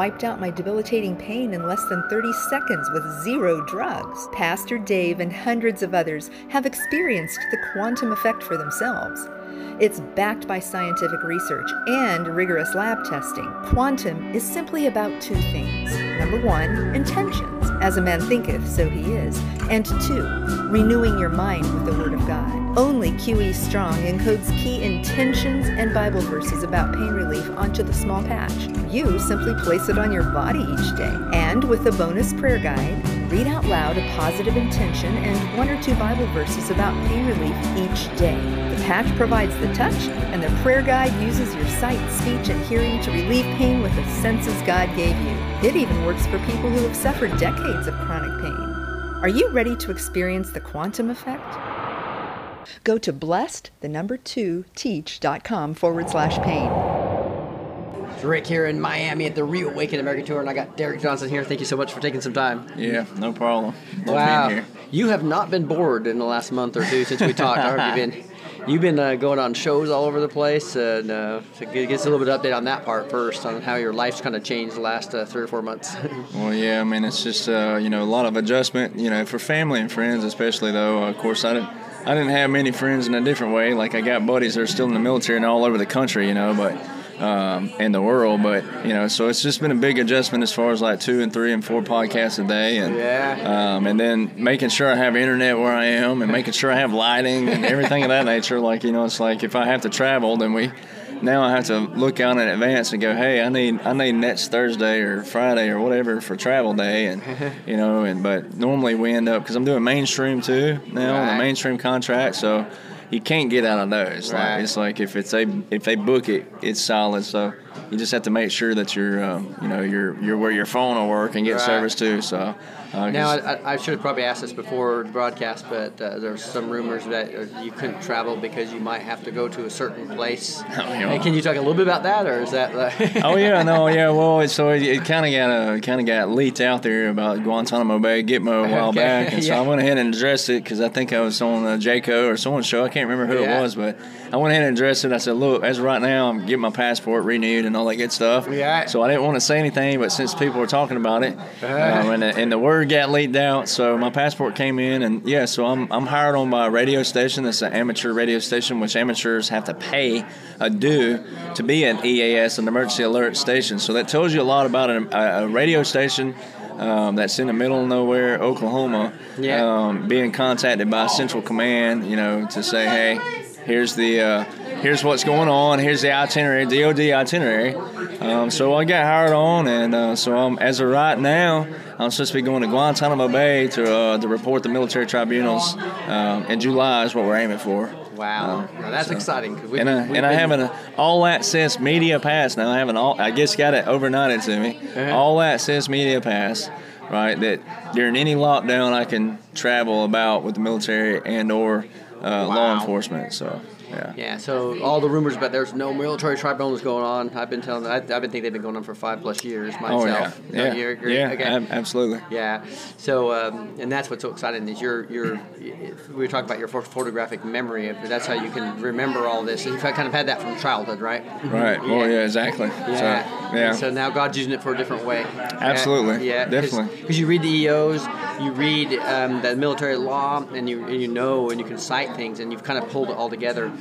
Wiped out my debilitating pain in less than 30 seconds with zero drugs. Pastor Dave and hundreds of others have experienced the quantum effect for themselves. It's backed by scientific research and rigorous lab testing. Quantum is simply about two things. Number one, intentions. As a man thinketh, so he is. And two, renewing your mind with the Word of God. Only QE Strong encodes key intentions and Bible verses about pain relief onto the small patch. You simply place it on your body each day. And with a bonus prayer guide, read out loud a positive intention and one or two Bible verses about pain relief each day. The patch provides the touch, and the prayer guide uses your sight, speech, and hearing to relieve pain with the senses God gave you. It even works for people who have suffered decades of chronic pain. Are you ready to experience the quantum effect? Go to blessed, the number two, teach.com forward slash pain. It's Rick here in Miami at the Reawaken American Tour, and I got Derek Johnson here. Thank you so much for taking some time. Yeah, no problem. Love wow, being here. you have not been bored in the last month or two since we talked. I heard you've been you've been uh, going on shows all over the place, and uh, to us a little bit of update on that part first, on how your life's kind of changed the last uh, three or four months. Well, yeah, I mean, it's just uh, you know a lot of adjustment. You know, for family and friends, especially though. of course, I didn't I didn't have many friends in a different way. Like I got buddies that are still in the military and all over the country. You know, but. Um, in the world, but you know, so it's just been a big adjustment as far as like two and three and four podcasts a day, and Yeah. um, and then making sure I have internet where I am, and making sure I have lighting and everything of that nature. Like you know, it's like if I have to travel, then we now I have to look out in advance and go, hey, I need I need next Thursday or Friday or whatever for travel day, and you know, and but normally we end up because I'm doing mainstream too now on Right. a mainstream contract, so you can't get out of those. Right. Like it's like if it's a if they book it, it's solid. So you just have to make sure that you're um, you know you're you're where your phone will work and get Right. service too. So. Uh, Now, I, I- should have probably asked this before the broadcast, but uh, there's some rumors that uh, you couldn't travel because you might have to go to a certain place. yeah. Hey, can you talk a little bit about that, or is that? Uh, oh yeah, no, yeah. Well, so it, it kind of got uh, kind of got leaked out there about Guantanamo Bay, Gitmo a while Okay, back, and so. I went ahead and addressed it because I think I was on uh, Jayco or someone's show. I can't remember who Yeah. it was, but I went ahead and addressed it. I said, look, as of right now, I'm getting my passport renewed and all that good stuff. Yeah. So I didn't want to say anything, but since people were talking about it, um, and, the, and the word got leaked out, so my passport came in, and yeah, so I'm I'm hired on by a radio station. That's an amateur radio station, which amateurs have to pay a due to be an EAS, an emergency alert station. So that tells you a lot about a, a radio station. Um, that's in the middle of nowhere, Oklahoma, Yeah. um, being contacted by Central Command, you know, to say, hey, here's the uh, here's what's going on, here's the itinerary, DoD itinerary. Um, so I got hired on, and uh, so I'm, as of right now, I'm supposed to be going to Guantanamo Bay to uh, to report the military tribunals um, in July is what we're aiming for. wow, Um, now that's so- exciting. we've- And I, and I have an all access media pass now. I have an all I guess got it overnighted to me. All access media pass, right? That during any lockdown I can travel about with the military and or uh, law enforcement. So Yeah. Yeah, so all the rumors about there's no military tribunals going on. I've been telling. I, I've been thinking they've been going on for five plus years myself. Oh yeah, No, yeah, you agree? yeah, Okay. ab- absolutely. Yeah. So, um, and that's what's so exciting is your your. We were talking about your photographic memory. That's how you can remember all this. And you've kind of had that from childhood, right? Right. Well, yeah, exactly. Yeah. So, yeah. And so now God's using it for a different way. Absolutely. Yeah. Definitely. Because you read the EOs, you read um, the military law, and you and you know, and you can cite things, and you've kind of pulled it all together.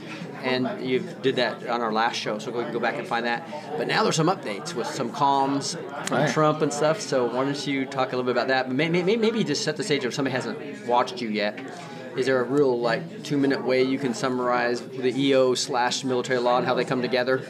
And you did that on our last show, so go, go back and find that. But now there's some updates with some comms from Right. Trump and stuff. So why don't you talk a little bit about that? Maybe, maybe, maybe just set the stage if somebody hasn't watched you yet. Is there a real like two minute way you can summarize the EO slash military law and how they come together?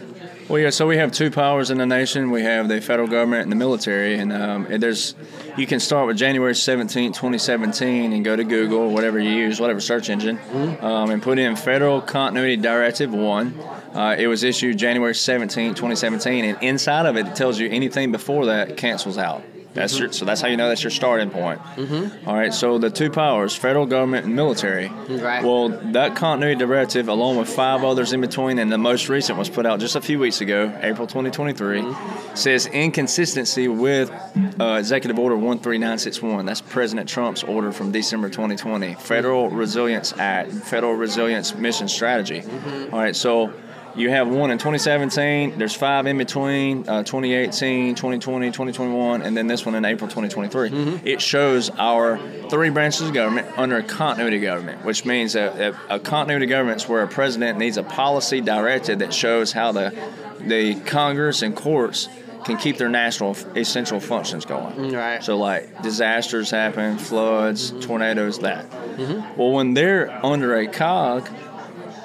Well, yeah. So we have two powers in the nation. We have the federal government and the military, and, um, there's you can start with January 17, 2017, and go to Google whatever you use, whatever search engine, um, and put in Federal Continuity Directive One. Uh, it was issued January 17, 2017, and inside of it, it tells you anything before that cancels out. That's your, so that's how you know that's your starting point. Mm-hmm. right. So the two powers, federal government and military. Right. Well, that continuity directive, along with five others in between, and the most recent was put out just a few weeks ago, April 2023, says inconsistency with uh, Executive Order 13961. That's President Trump's order from December 2020, Federal Resilience Act, Federal Resilience Mission Strategy. All right, so you have one in 2017, there's five in between, uh, 2018, 2020, 2021, and then this one in April 2023. Mm-hmm. It shows our three branches of government under a continuity government, which means a, a, a continuity government is where a president needs a policy directive that shows how the, the Congress and courts can keep their national essential functions going. Mm, right. So, like disasters happen, floods, tornadoes, that. Mm-hmm. Well, when they're under a cog,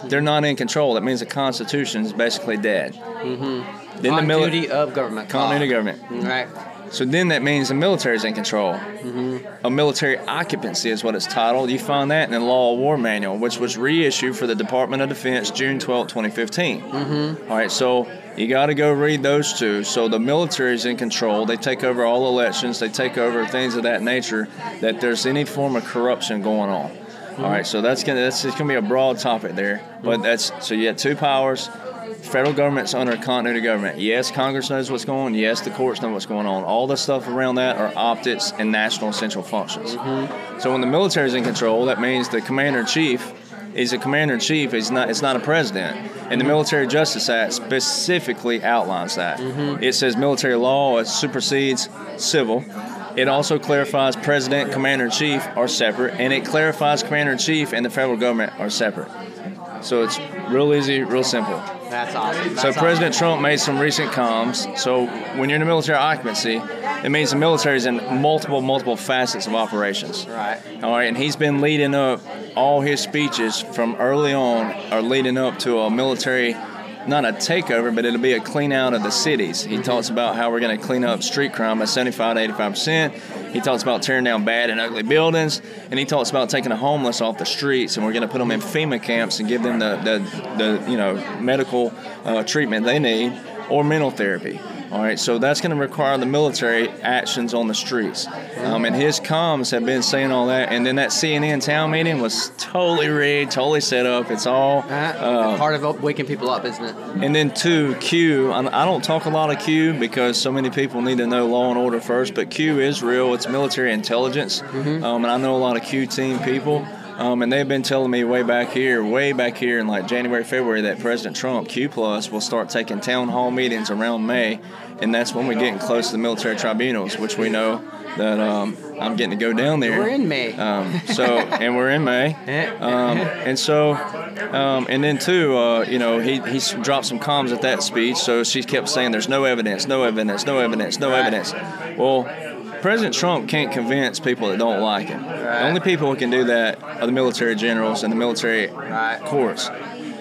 they're not in control. That means the Constitution is basically dead. Mm-hmm. Then the mili- Continuity of government. continuity government. Right. So then that means the military is in control. A military occupancy is what it's titled. You find that in the Law of War Manual, which was reissued for the Department of Defense June 12, 2015. Mm-hmm. All right, so you got to go read those two. So the military is in control. They take over all elections. They take over things of that nature. That there's any form of corruption going on. All right, so that's gonna that's just gonna be a broad topic there. But that's so you have two powers. Federal government's under continuity government. Yes, Congress knows what's going on. Yes, the courts know what's going on. All the stuff around that are optics and national essential functions. Mm-hmm. So when the military is in control, that means the commander in chief is a commander in chief. He's not. It's not a president. And the Military Justice Act specifically outlines that. Mm-hmm. It says military law it supersedes civil. It also clarifies president, commander in chief are separate, and it clarifies commander in chief and the federal government are separate. So it's real easy, real simple. That's awesome. So That's President Trump made some recent comms. So when you're in a military occupancy, it means the military is in multiple, multiple facets of operations. Right. All right, and he's been leading up all his speeches from early on are leading up to a military, not a takeover, but it'll be a clean out of the cities. He talks about how we're going to clean up street crime by 75 to 85 percent. He talks about tearing down bad and ugly buildings, and he talks about taking the homeless off the streets, and we're going to put them in FEMA camps and give them the, the, the you know medical uh, treatment they need or mental therapy. All right, so that's going to require the military actions on the streets. Um, and his comms have been saying all that. And then that CNN town meeting was totally rigged, totally set up. It's all. Uh, part of waking people up, isn't it? And then two, Q. I don't talk a lot of Q because so many people need to know law and order first. But Q is real. It's military intelligence, um, and I know a lot of Q team people. Um, and they've been telling me way back here, way back here in like January, February, that President Trump, Q Plus, will start taking town hall meetings around May, and that's when we're getting close to the military tribunals, which we know that um, I'm getting to go down there. We're in May. Um, so, and we're in May. Um, and so, um, and then too, uh, you know, he, he dropped some comms at that speech. So she kept saying, "There's no evidence, no evidence, no evidence, no evidence." Well, President Trump can't convince people that don't like him. The only people who can do that are the military generals and the military courts.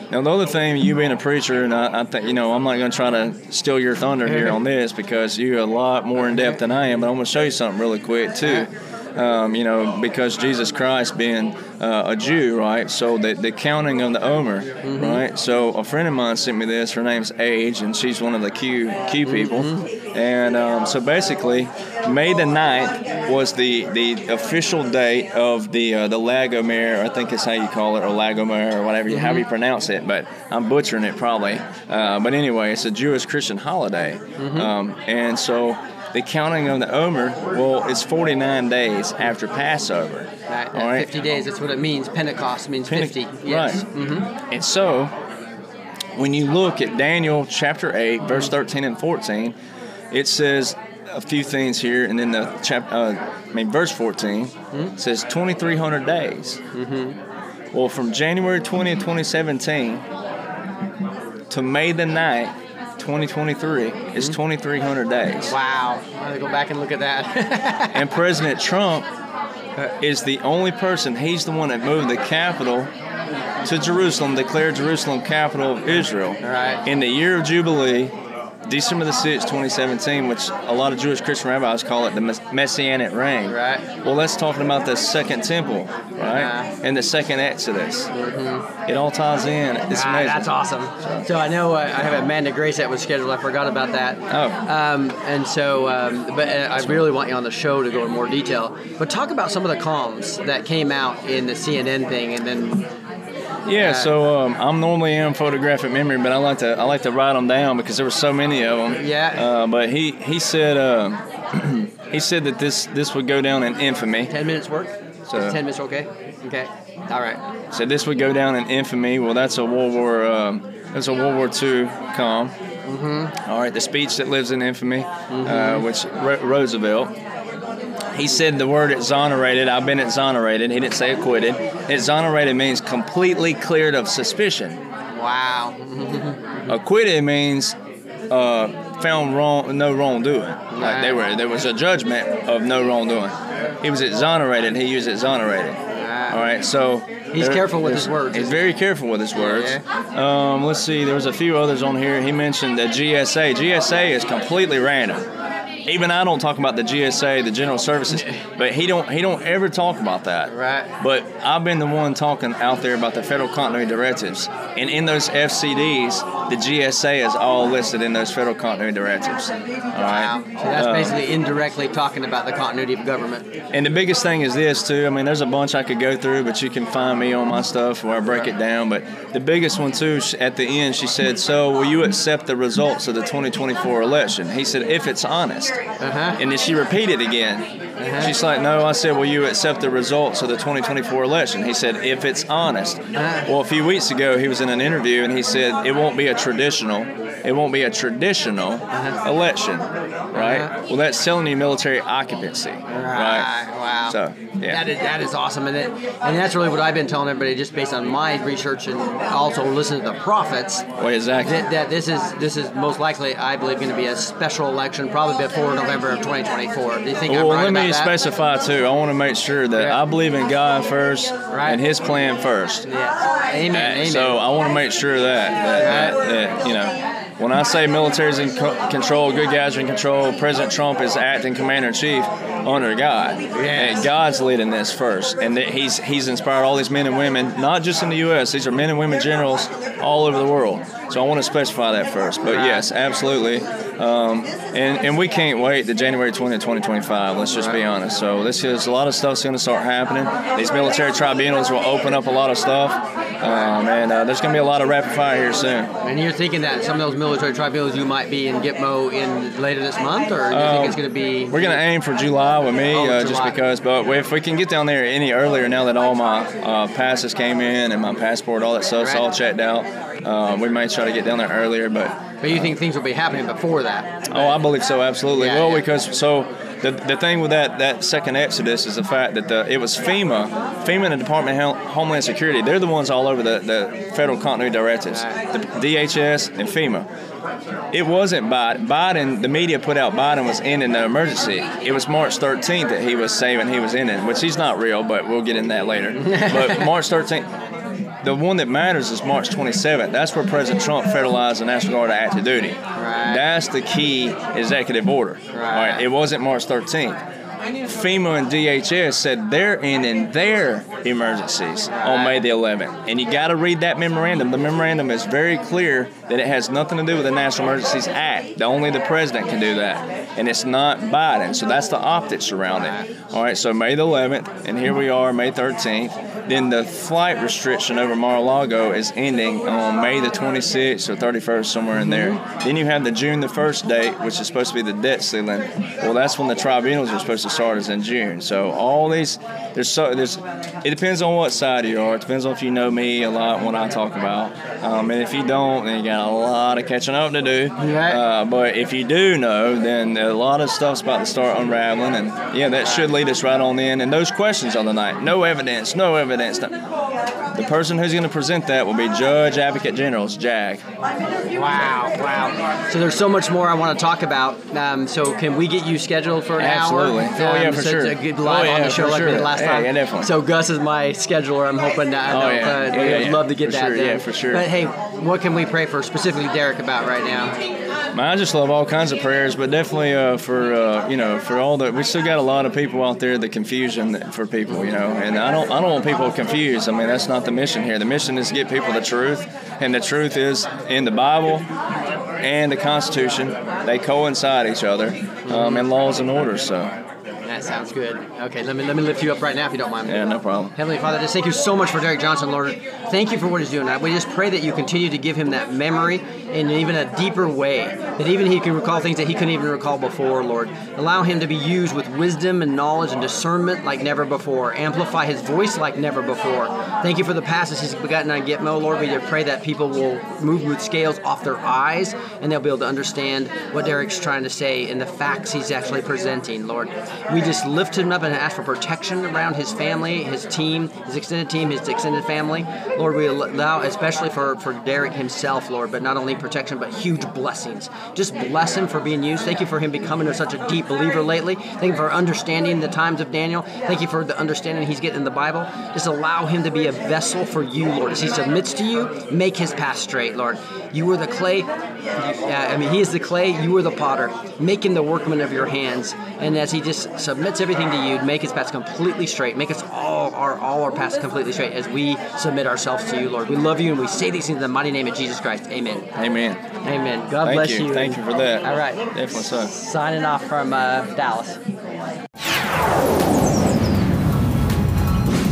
Now, the other thing, you being a preacher, and I, I think, you know, I'm not going to try to steal your thunder here on this because you're a lot more in depth than I am, but I'm going to show you something really quick, too. Uh-huh. Um, you know, because Jesus Christ being uh, a Jew, right? So the, the counting of the Omer, Mm-hmm. right? So a friend of mine sent me this. Her name's Age, and she's one of the Q Q people. Mm-hmm. And um, so basically, May the 9th was the, the official date of the uh, the Lagomere, I think is how you call it, or Lagomere, or whatever you, however you pronounce it. But I'm butchering it probably. Uh, but anyway, it's a Jewish Christian holiday, um, and so. The counting of the Omer, well, it's 49 days after Passover. Right, All right. 50 days, that's what it means. Pentecost means Pente- 50. Yes. Right. Mm-hmm. And so, when you look at Daniel chapter 8, verse 13 and 14, it says a few things here, and then the chap, uh, I mean, verse 14 says 2,300 days. Mm-hmm. Well, from January 20th, 2017 to May the 9th, 2023 is hmm? 2,300 days. Wow. I'm going to go back and look at that. And President Trump uh, is the only person, he's the one that moved the capital to Jerusalem, declared Jerusalem capital of Israel. Right. In the year of Jubilee, December the 6th, 2017, which a lot of Jewish Christian rabbis call it the Messianic reign. Right. Well, that's talking about the second temple, right? Uh-huh. And the second Exodus. Mm-hmm. It all ties in. It's Ah, amazing. that's awesome. So I know uh, I have Amanda Grace that was scheduled. I forgot about that. Oh. Um, and so, um, but uh, I really want you on the show to go in more detail. But talk about some of the comms that came out in the CNN thing, and then Yeah, so um, I'm normally in photographic memory, but I like to I like to write them down because there were so many of them. Yeah. Uh, but he he said uh, he said that this this would go down in infamy. ten minutes work. So- Is ten minutes okay? Okay. All right. Said this would go down in infamy. Well, that's a World War um, that's a World War II com. Mm-hmm. All right, the speech that lives in infamy, uh, which Ro- Roosevelt. He said the word exonerated. I've been exonerated. He didn't say acquitted. Exonerated means completely cleared of suspicion. Wow. Acquitted means uh, found wrong, no wrongdoing. Like they were, there was a judgment of no wrongdoing. He was exonerated. He used exonerated. All right, so He's careful with his words, He's very careful with his words. Um, let's see. There was a few others on here. He mentioned the GSA. GSA is completely random. Even I don't talk about the GSA, the General Services, but he don't he don't ever talk about that. Right. But I've been the one talking out there about the federal continuity directives, and in those FCDs, the GSA is all listed in those federal continuity directives. All Wow. So that's Uh, basically indirectly talking about the continuity of government. and the biggest thing is this too. I mean, there's a bunch I could go through, but you can find me on my stuff where I break it down. But the biggest one too, at the end, she said, "So will you accept the results of the 2024 election?" He said, "If it's honest." Uh-huh. And then she repeated again. Uh-huh. She's like, "No." I said, "Will you accept the results of the 2024 election?" He said, "If it's honest." Uh-huh. Well, a few weeks ago, he was in an interview and he said, "It won't be a traditional." It won't be a traditional uh-huh. election, right? Well, that's telling you military occupancy, right? Wow. So, yeah. That is, that is awesome, and it, and that's really what I've been telling everybody, just based on my research and also listening to the prophets. Well, exactly. That, that this is this is most likely, I believe, going to be a special election, probably before November of 2024. Do you think I'm Well, right let about me that? specify too. I want to make sure that Yeah. I believe in God first Right. and His plan first. Amen. Amen. So I want to make sure that that, that, that you know, when I say military's in co- control, good guys are in control, President Trump is acting commander in chief under God. Yes. And God's leading this first, and that he's he's inspired all these men and women, not just in the U.S. These are men and women generals all over the world. So I want to specify that first. But yes, absolutely. Um, and and we can't wait to January 20, 2025. Let's just be honest. So this is a lot of stuff's going to start happening. These military tribunals will open up a lot of stuff, um, and uh, there's going to be a lot of rapid fire here soon. and you're thinking that some of those military tribunals you might be in Gitmo in later this month, or do you think it's going to be? Um, We're going to aim for July with me, Oh, uh, just because. But if we can get down there any earlier, now that all my uh, passes came in and my passport, all that stuff's all checked out, uh, we might try to get down there earlier. But But you think things will be happening before that? Oh, I believe so, absolutely. Yeah, well, yeah. because so the, the thing with that that second Exodus is the fact that the, it was FEMA, FEMA and the Department of Homeland Security. They're the ones all over the, the federal continuity directives, the DHS and FEMA. It wasn't Biden. Biden, the media put out Biden was ending the emergency. It was March 13th that he was saying he was ending, which he's not real, but we'll get in that later. but March 13th. The one that matters is March 27th. That's where President Trump federalized the National Guard to active duty. Right. That's the key executive order. Right. It wasn't March 13th. FEMA and DHS said they're ending their emergencies on May the 11th. And you got to read that memorandum. The memorandum is very clear that it has nothing to do with the National Emergencies Act. Only the president can do that. And it's not Biden. So that's the optics around it. All right, so May the 11th, and here we are, May 13th. Then the flight restriction over Mar-a-Lago is ending on May the 26th or 31st, somewhere in there. Then you have the June the 1st date, which is supposed to be the debt ceiling. Well, that's when the tribunals are supposed to start is in June. So all these, there's so there's, it depends on what side you are. It depends on if you know me a lot, when I talk about, um, and if you don't, then you got a lot of catching up to do. Uh, but if you do know, then a lot of stuff's about to start unraveling, and yeah, that should lead us right on in. And those questions on the night, no evidence, no evidence. The person who's going to present that will be Judge Advocate General's JAG. Wow, wow. So there's so much more I want to talk about. Um, so can we get you scheduled for an hour? Absolutely. hour? Oh, yeah, Um, for so sure. A good live Oh, on the show like we sure. did last Yeah, time. yeah, definitely. So Gus is my scheduler. I'm hoping that Oh, yeah. uh, Yeah, we'd yeah, yeah. love to get For that sure. done. Yeah, for sure. But hey, what can we pray for specifically Derek about right now? Man, I just love all kinds of prayers, but definitely uh, for uh, you know for all the we still got a lot of people out there the confusion for people you know, and I don't I don't want people confused. I mean that's not the mission here. The mission is to get people the truth, and the truth is in the Bible and the Constitution. They coincide each other, um, and laws and orders. So That sounds good. Okay, let me let me lift you up right now if you don't mind. yeah, no problem. Heavenly Father, just thank you so much for Derek Johnson, Lord. Thank you for what he's doing. We just pray that you continue to give him that memory in even a deeper way, that even he can recall things that he couldn't even recall before, Lord. Allow him to be used with wisdom and knowledge and discernment like never before. Amplify his voice like never before. Thank you for the passes he's begotten on Gitmo, Lord. We pray that people will move with scales off their eyes and they'll be able to understand what Derek's trying to say and the facts he's actually presenting, Lord. We just lift him up and ask for protection around his family, his team, his extended team, his extended family. Lord, we allow, especially for, for Derek himself, Lord, but not only protection, but huge blessings. Just bless him for being used. Thank you for him becoming such a deep believer lately. Thank you for understanding the times of Daniel. Thank you for the understanding he's getting in the Bible. Just allow him to be a vessel for you, Lord. As he submits to you, make his path straight, Lord. You are the clay. I mean, he is the clay. You are the potter. Make him the workman of your hands. And as he just submits everything to you, make his path completely straight. Make us all our all our paths completely straight as we submit ourselves to you, Lord. We love you and we say these things in the mighty name of Jesus Christ. Amen. Amen. Amen. God Thank bless you. you. Thank you for that. All right. Definitely so. Signing off from uh, Dallas.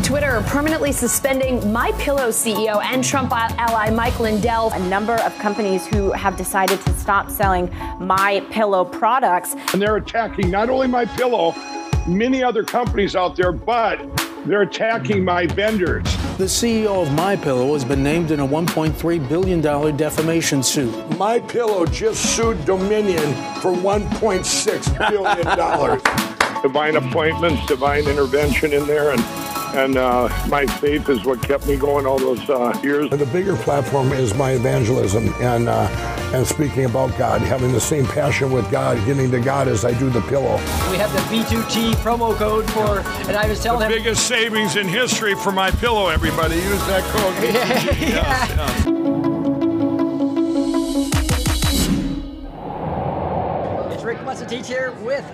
Twitter permanently suspending My Pillow CEO and Trump ally Mike Lindell. A number of companies who have decided to stop selling My Pillow products. and they're attacking not only my pillow, many other companies out there, but they're attacking my vendors. The CEO of MyPillow has been named in a $1.3 billion defamation suit. My pillow just sued Dominion for 1.6 billion dollars. divine appointments, divine intervention in there, and and uh, my faith is what kept me going all those uh, years. The bigger platform is my evangelism and uh, and speaking about God, having the same passion with God, getting to God as I do the pillow. We have the B2T promo code for, and I was telling him. Biggest savings in history for my pillow. Everybody use that code. Yes, yes. It's Rick Musatich here with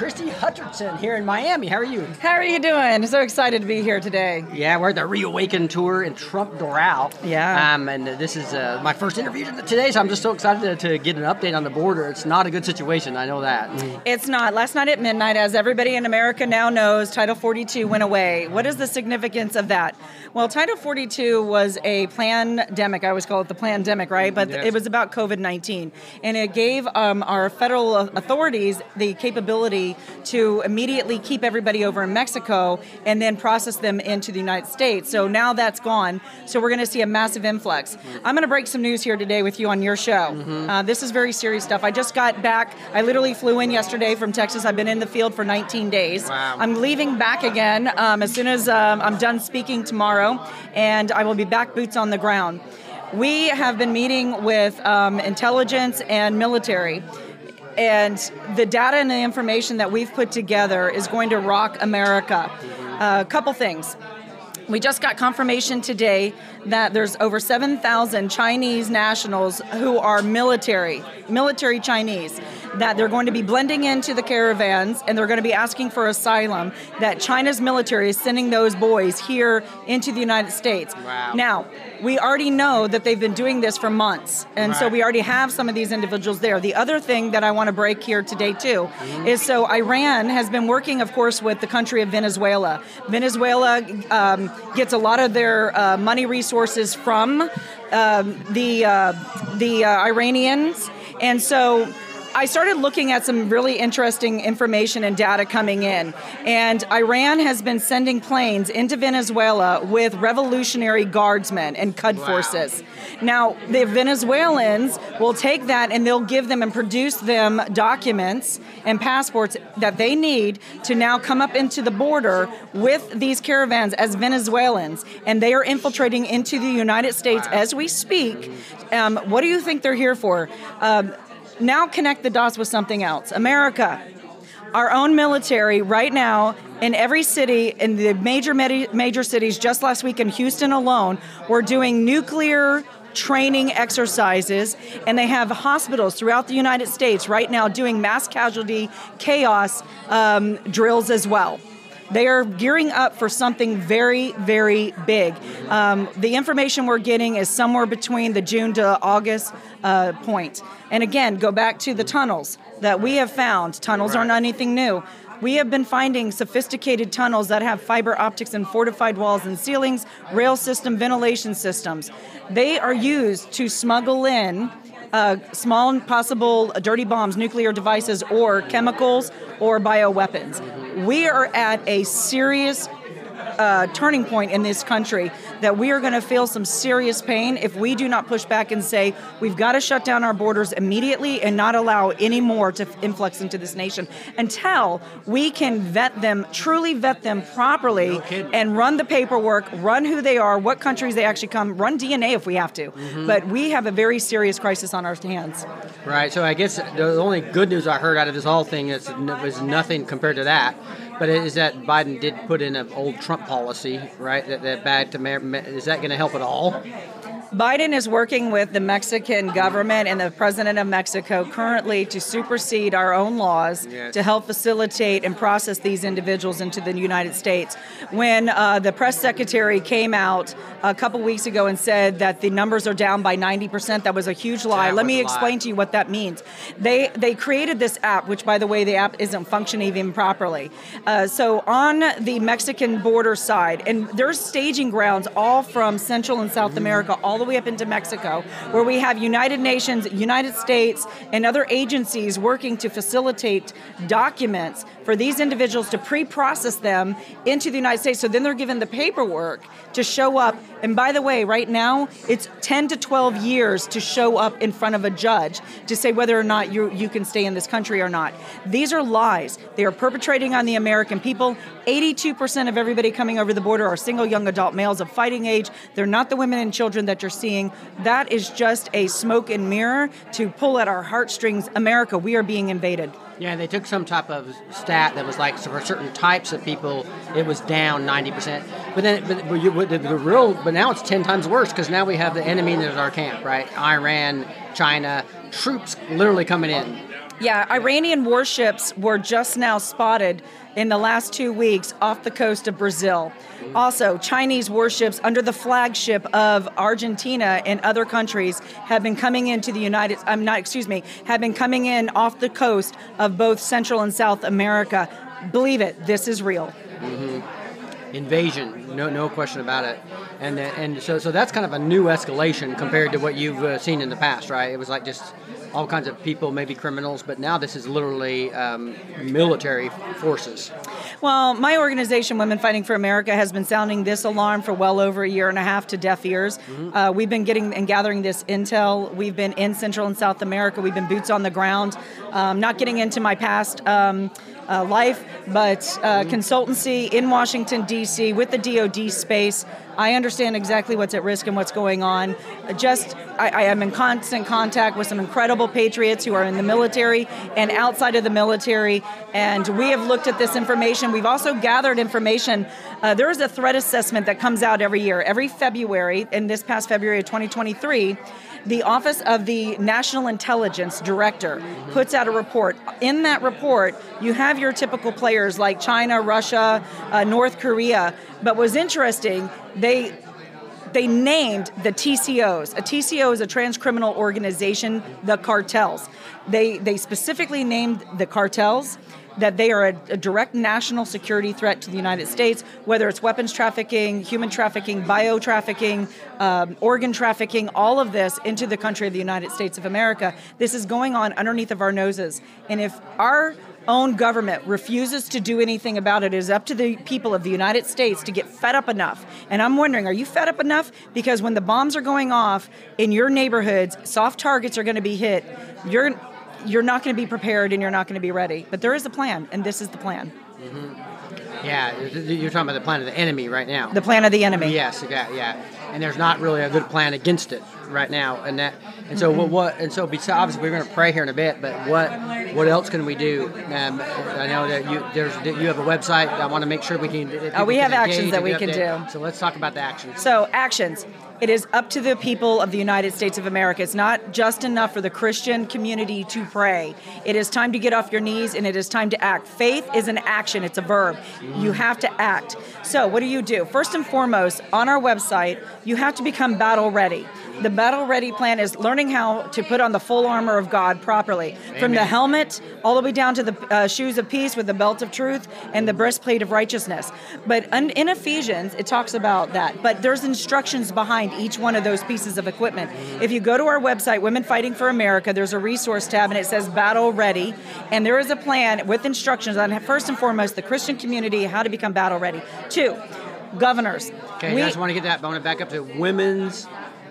Kristi Hutcherson here in Miami. How are you? How are you doing? So excited to be here today. Yeah, we're at the Reawaken tour in Trump Doral. Yeah. Um, and this is uh, my first interview today, so I'm just so excited to, to get an update on the border. It's not a good situation, I know that. It's not. Last night at midnight, as everybody in America now knows, Title 42 went away. What is the significance of that? Well, Title 42 was a pandemic. I always call it the pandemic, right? But Yes. it was about COVID 19. And it gave um, our federal authorities the capability to immediately keep everybody over in Mexico and then process them into the United States. So now that's gone. So we're going to see a massive influx. I'm going to break some news here today with you on your show. Uh, this is very serious stuff. I just got back. I literally flew in yesterday from Texas. I've been in the field for 19 days. Wow. I'm leaving back again um, as soon as um, I'm done speaking tomorrow, and I will be back boots on the ground. We have been meeting with um, intelligence and military. And the data and the information that we've put together is going to rock America. Uh, a couple things. We just got confirmation today that there's over 7,000 Chinese nationals who are military, military Chinese, that they're going to be blending into the caravans and they're going to be asking for asylum. That China's military is sending those boys here into the United States. Wow. Now, we already know that they've been doing this for months, and so we already have some of these individuals there. The other thing that I want to break here today, too, Mm-hmm. is so Iran has been working, of course, with the country of Venezuela. Venezuela um, gets a lot of their uh, money resources from um, the uh, the uh, Iranians, and so. I started looking at some really interesting information and data coming in. And Iran has been sending planes into Venezuela with revolutionary guardsmen and Quds forces. Now, the Venezuelans will take that and they'll give them and produce them documents and passports that they need to now come up into the border with these caravans as Venezuelans. And they are infiltrating into the United States as we speak. Um, what do you think they're here for? Um, now connect the dots with something else. America, our own military right now in every city in the major major cities just last week in Houston alone we're doing nuclear training exercises and they have hospitals throughout the United States right now doing mass casualty chaos um, drills as well they are gearing up for something very, very big. Um, the information we're getting is somewhere between the June to August uh, point. And again, go back to the tunnels that we have found. Tunnels aren't anything new. We have been finding sophisticated tunnels that have fiber optics and fortified walls and ceilings, rail system, ventilation systems. They are used to smuggle in uh, small possible dirty bombs, nuclear devices, or chemicals or bioweapons. We are at a serious uh, turning point in this country that we are going to feel some serious pain if we do not push back and say we've got to shut down our borders immediately and not allow any more to influx into this nation until we can vet them, truly vet them properly, and run the paperwork, run who they are, what countries they actually come, run DNA if we have to. But we have a very serious crisis on our hands. Right. So I guess the only good news I heard out of this whole thing is was nothing compared to that. But is that Biden did put in an old Trump policy, right? That, that bad to Me- is that going to help at all? Biden is working with the Mexican government and the president of Mexico currently to supersede our own laws Yes. to help facilitate and process these individuals into the United States. When uh, the press secretary came out a couple weeks ago and said that the numbers are down by 90%, that was a huge lie. That Let me explain lie. to you what that means. They they created this app, which by the way, the app isn't functioning even properly. Uh, so on the Mexican border side, and there's staging grounds all from Central and South America, all the way up into Mexico, where we have United Nations, United States, and other agencies working to facilitate documents for these individuals to pre-process them into the United States. So then they're given the paperwork to show up. And by the way, right now it's 10 to 12 years to show up in front of a judge to say whether or not you you can stay in this country or not. These are lies. They are perpetrating on the American people. 82% of everybody coming over the border are single young adult males of fighting age. They're not the women and children that you're seeing. That is just a smoke and mirror to pull at our heartstrings. America, we are being invaded. Yeah, they took some type of stat that was like so for certain types of people, it was down ninety percent. But then, but, you, but the, the real, but now it's ten times worse because now we have the enemy in our camp, right? Iran, China, troops literally coming in. Yeah, Iranian warships were just now spotted in the last two weeks off the coast of Brazil. Also, Chinese warships under the flagship of Argentina and other countries have been coming into the United. I'm not. Excuse me. Have been coming in off the coast of both Central and South America. Believe it, this is real. Mm-hmm. Invasion, no no question about it. And then- and so so that's kind of a new escalation compared to what you've uh, seen in the past, right? It was like just all kinds of people, maybe criminals, but now this is literally um, military forces. Well, my organization, Women Fighting for America, has been sounding this alarm for well over a year and a half to deaf ears. Uh, we've been getting and gathering this intel. We've been in Central and South America. We've been boots on the ground. Um, not getting into my past. Um, uh, life, but uh, consultancy in Washington, D.C., with the DoD space. I understand exactly what's at risk and what's going on. Just, I, I am in constant contact with some incredible patriots who are in the military and outside of the military, and we have looked at this information. We've also gathered information. Uh, there is a threat assessment that comes out every year, every February, in this past February of 2023 the Office of the National Intelligence Director puts out a report. In that report, you have your typical players like China, Russia, uh, North Korea. But what's interesting, they they named the TCOs. A TCO is a transcriminal organization, the cartels. They they specifically named the cartels that they are a, a, direct national security threat to the United States, whether it's weapons trafficking, human trafficking, bio trafficking, um, organ trafficking, all of this into the country of the United States of America. This is going on underneath of our noses. And if our own government refuses to do anything about it. It is up to the people of the United States to get fed up enough. And I'm wondering, are you fed up enough? Because when the bombs are going off in your neighborhoods, soft targets are going to be hit. You're you're not going to be prepared and you're not going to be ready. But there is a plan, and this is the plan. Mm-hmm. Yeah, you're talking about the plan of the enemy right now. The plan of the enemy. Yes, yeah, yeah. And there's not really a good plan against it right now, and that, and so mm-hmm. what, what, and so besides, obviously we're going to pray here in a bit, but what, what else can we do? Um, I know that you there's you have a website. I want to make sure we can. Oh, we have actions that we can do. So let's talk about the actions. So actions. It is up to the people of the United States of America. It's not just enough for the Christian community to pray. It is time to get off your knees and it is time to act. Faith is an action, it's a verb. You have to act. So, what do you do? First and foremost, on our website, you have to become battle ready. The battle ready plan is learning how to put on the full armor of God properly, Amen. from the helmet all the way down to the uh, shoes of peace with the belt of truth and the breastplate of righteousness. But in Ephesians, it talks about that. But there's instructions behind each one of those pieces of equipment. If you go to our website, Women Fighting for America, there's a resource tab and it says battle ready. And there is a plan with instructions on first and foremost the Christian community, how to become battle ready. Two, governors. Okay, we, I just want to get that. I want to back up to women's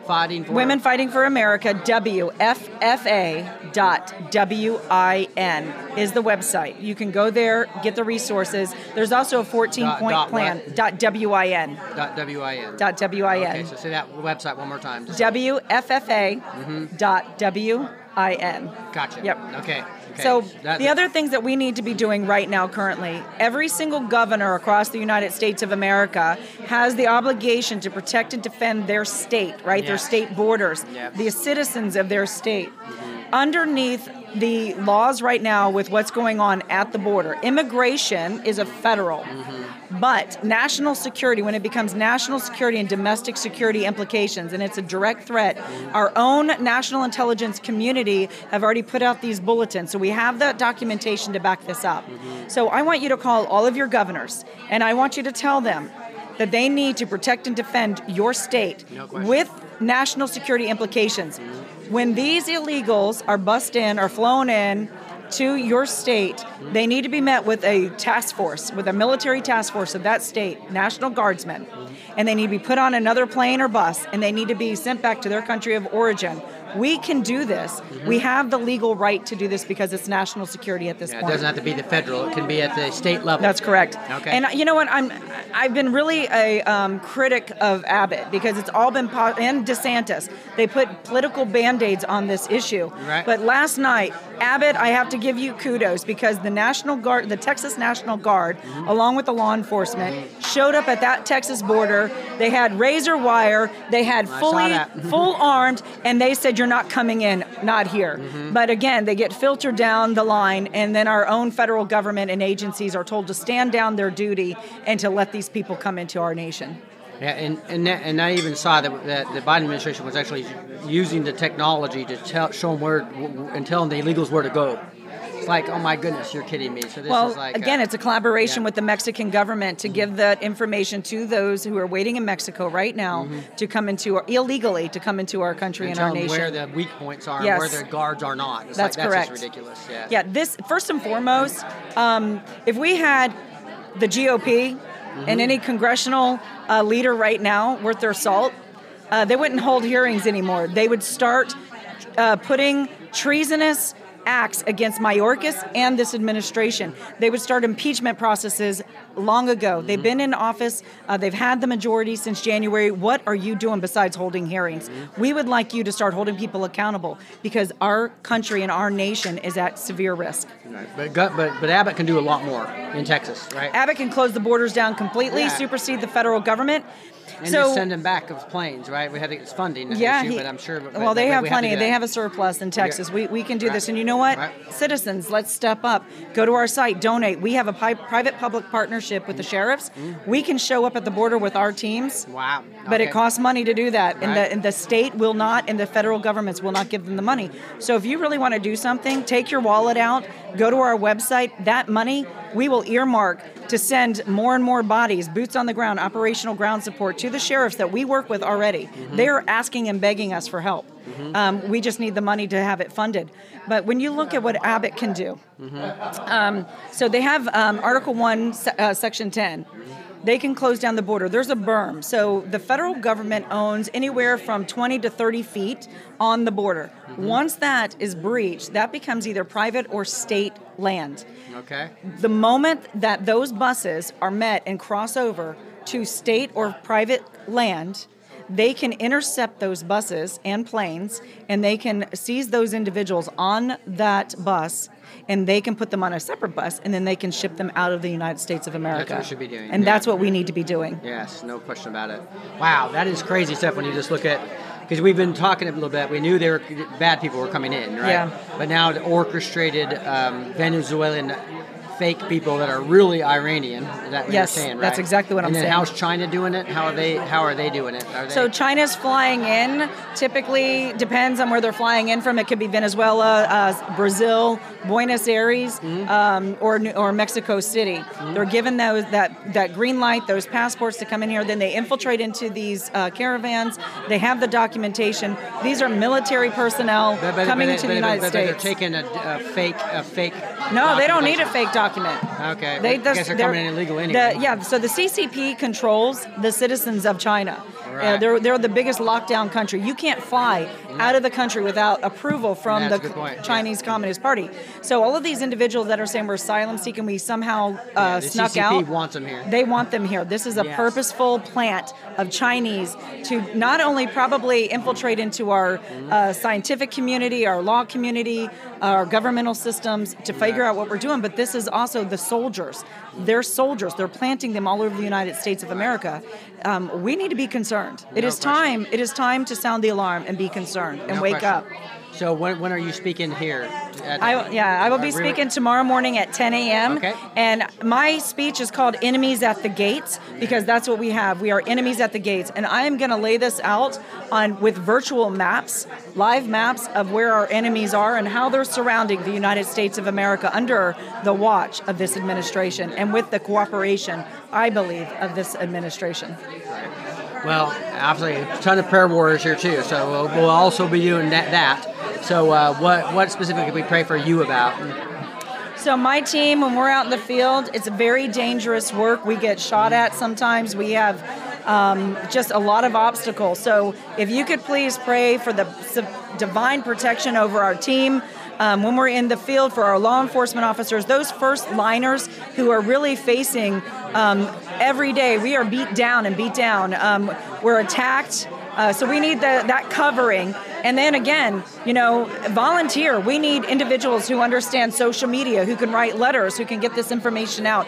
fighting for Women Fighting for America, WFFA dot W-I-N is the website. You can go there, get the resources. There's also a 14 dot, point dot plan. Dot WIN. Dot WIN. Dot WIN. Okay, so say that website one more time. WFFA. Mm-hmm. Dot WIN. Gotcha. Yep. Okay. Okay. So that, the other things that we need to be doing right now currently, every single governor across the United States of America has the obligation to protect and defend their state, right? Yes. Their state borders, yes. the citizens of their state. Mm-hmm. Underneath the laws right now with what's going on at the border. Immigration is a federal, mm-hmm. But national security, when it becomes national security and domestic security implications, and it's a direct threat, our own national intelligence community have already put out these bulletins. So we have that documentation to back this up. So I want you to call all of your governors, and I want you to tell them that they need to protect and defend your state no with national security implications. When these illegals are bussed in or flown in to your state, mm-hmm. they need to be met with a task force, with a military task force of that state, National Guardsmen, mm-hmm. and they need to be put on another plane or bus, and they need to be sent back to their country of origin we can do this. Mm-hmm. We have the legal right to do this because it's national security at this yeah, point. It doesn't have to be the federal; it can be at the state level. That's correct. Okay. And you know what? I'm I've been really a um, critic of Abbott because it's all been po- and DeSantis. They put political band-aids on this issue. Right. But last night, Abbott, I have to give you kudos because the National Guard, the Texas National Guard, mm-hmm. along with the law enforcement, showed up at that Texas border. They had razor wire. They had fully full armed, and they said you're not coming in, not here. Mm-hmm. But again, they get filtered down the line, and then our own federal government and agencies are told to stand down their duty and to let these people come into our nation. Yeah, and and, that, and I even saw that, that the Biden administration was actually using the technology to tell, show them where and tell them the illegals where to go It's like, oh my goodness, you're kidding me. So this well, is like again, a, it's a collaboration yeah. with the Mexican government to give that information to those who are waiting in Mexico right now mm-hmm. to come into our, illegally to come into our country and, and our nation. Where the weak points are, yes. and where the guards are not. It's that's like, correct. That's just ridiculous. Yeah. Yeah. This first and foremost, um, if we had the GOP mm-hmm. and any congressional uh, leader right now worth their salt, uh, they wouldn't hold hearings anymore. They would start uh, putting treasonous acts against Mayorkas and this administration. They would start impeachment processes long ago. They've been in office, uh, they've had the majority since January. What are you doing besides holding hearings? We would like you to start holding people accountable because our country and our nation is at severe risk. Right. But, but but Abbott can do a lot more in Texas, right? Abbott can close the borders down completely, Yeah. supersede the federal government. And so send them back of planes, right? We have it's funding yeah, issue, he- but I'm sure. But, well, they have we plenty. to do they have a surplus in Texas. We, we can do Right. this. And you know what? Right. Citizens, let's step up. Go to our site, donate. We have a pi- private-public partnership with the mm. sheriffs. Mm. We can show up at the border with our teams. Wow. But it costs money to do that, and the and the state will not, and the federal governments will not give them the money. So if you really want to do something, take your wallet out, go to our website. That money we will earmark to send more and more bodies, boots on the ground, operational ground support to the sheriffs that we work with already. Mm-hmm. They are asking and begging us for help. Um, we just need the money to have it funded. But when you look at what Abbott can do, um, so they have um, Article 1, uh, Section 10. They can close down the border. There's a berm. So the federal government owns anywhere from 20 to 30 feet on the border. Mm-hmm. Once that is breached, that becomes either private or state land. Okay. The moment that those buses are met and cross over to state or private land, they can intercept those buses and planes and they can seize those individuals on that bus and they can put them on a separate bus and then they can ship them out of the United States of America. That's what we should be doing, And yeah. that's what we need to be doing. Yes, no question about it. Wow, that is crazy stuff when you just look at because we've been talking a little bit. We knew there were bad people were coming in, right? Yeah. But now the orchestrated um, Venezuelan fake people that are really Iranian. That Yes, saying, right? that's exactly what and I'm saying. how's China doing it? How are they? How are they doing it? Are they, So China's flying in. Typically, depends on where they're flying in from. It could be Venezuela, uh, Brazil, Buenos Aires, Mm-hmm. um, or or Mexico City. They're given those that that green light, those passports to come in here. Then they infiltrate into these uh, caravans. They have the documentation. These are military personnel But- but- coming but- into but- the United States. They're taking a, a fake, a fake. No, they don't need a fake document. Okay. They I guess they're they're- coming in illegal anyway. The, yeah, so the CCP controls the citizens of China. Uh, they're, they're the biggest lockdown country. You can't fly out of the country without approval from the point, yeah. Chinese Communist Party. So all of these individuals that are saying we're asylum seeking, we somehow uh, the snuck CCP out. wants them here. They want them here. This is a Yes. purposeful plant of Chinese to not only probably infiltrate into our uh, scientific community, our law community, our governmental systems to figure out what we're doing, but this is also the soldiers. They're soldiers. They're planting them all over the United States of America. Um, we need to be concerned. It No is time. It is time to sound the alarm and be concerned and No wake question. up. So when, when are you speaking here? At- I, yeah, I will be speaking tomorrow morning at 10 a.m. Okay. And my speech is called Enemies at the Gates because that's what we have. We are enemies at the gates. And I am going to lay this out on with virtual maps, live maps of where our enemies are and how they're surrounding the United States of America under the watch of this administration and with the cooperation, I believe, of this administration. Well, obviously, a ton of prayer warriors here too. So we'll, we'll also be doing that. that. So uh, what what specifically we pray for you about? So my team, when we're out in the field, it's very dangerous work. We get shot at sometimes. We have um, just a lot of obstacles. So if you could please pray for the divine protection over our team. Um, when we're in the field for our law enforcement officers, those first liners who are really facing um, every day, we are beat down and beat down. Um, we're attacked. Uh, so we need the, that covering. And then again, you know, volunteer. We need individuals who understand social media, who can write letters, who can get this information out.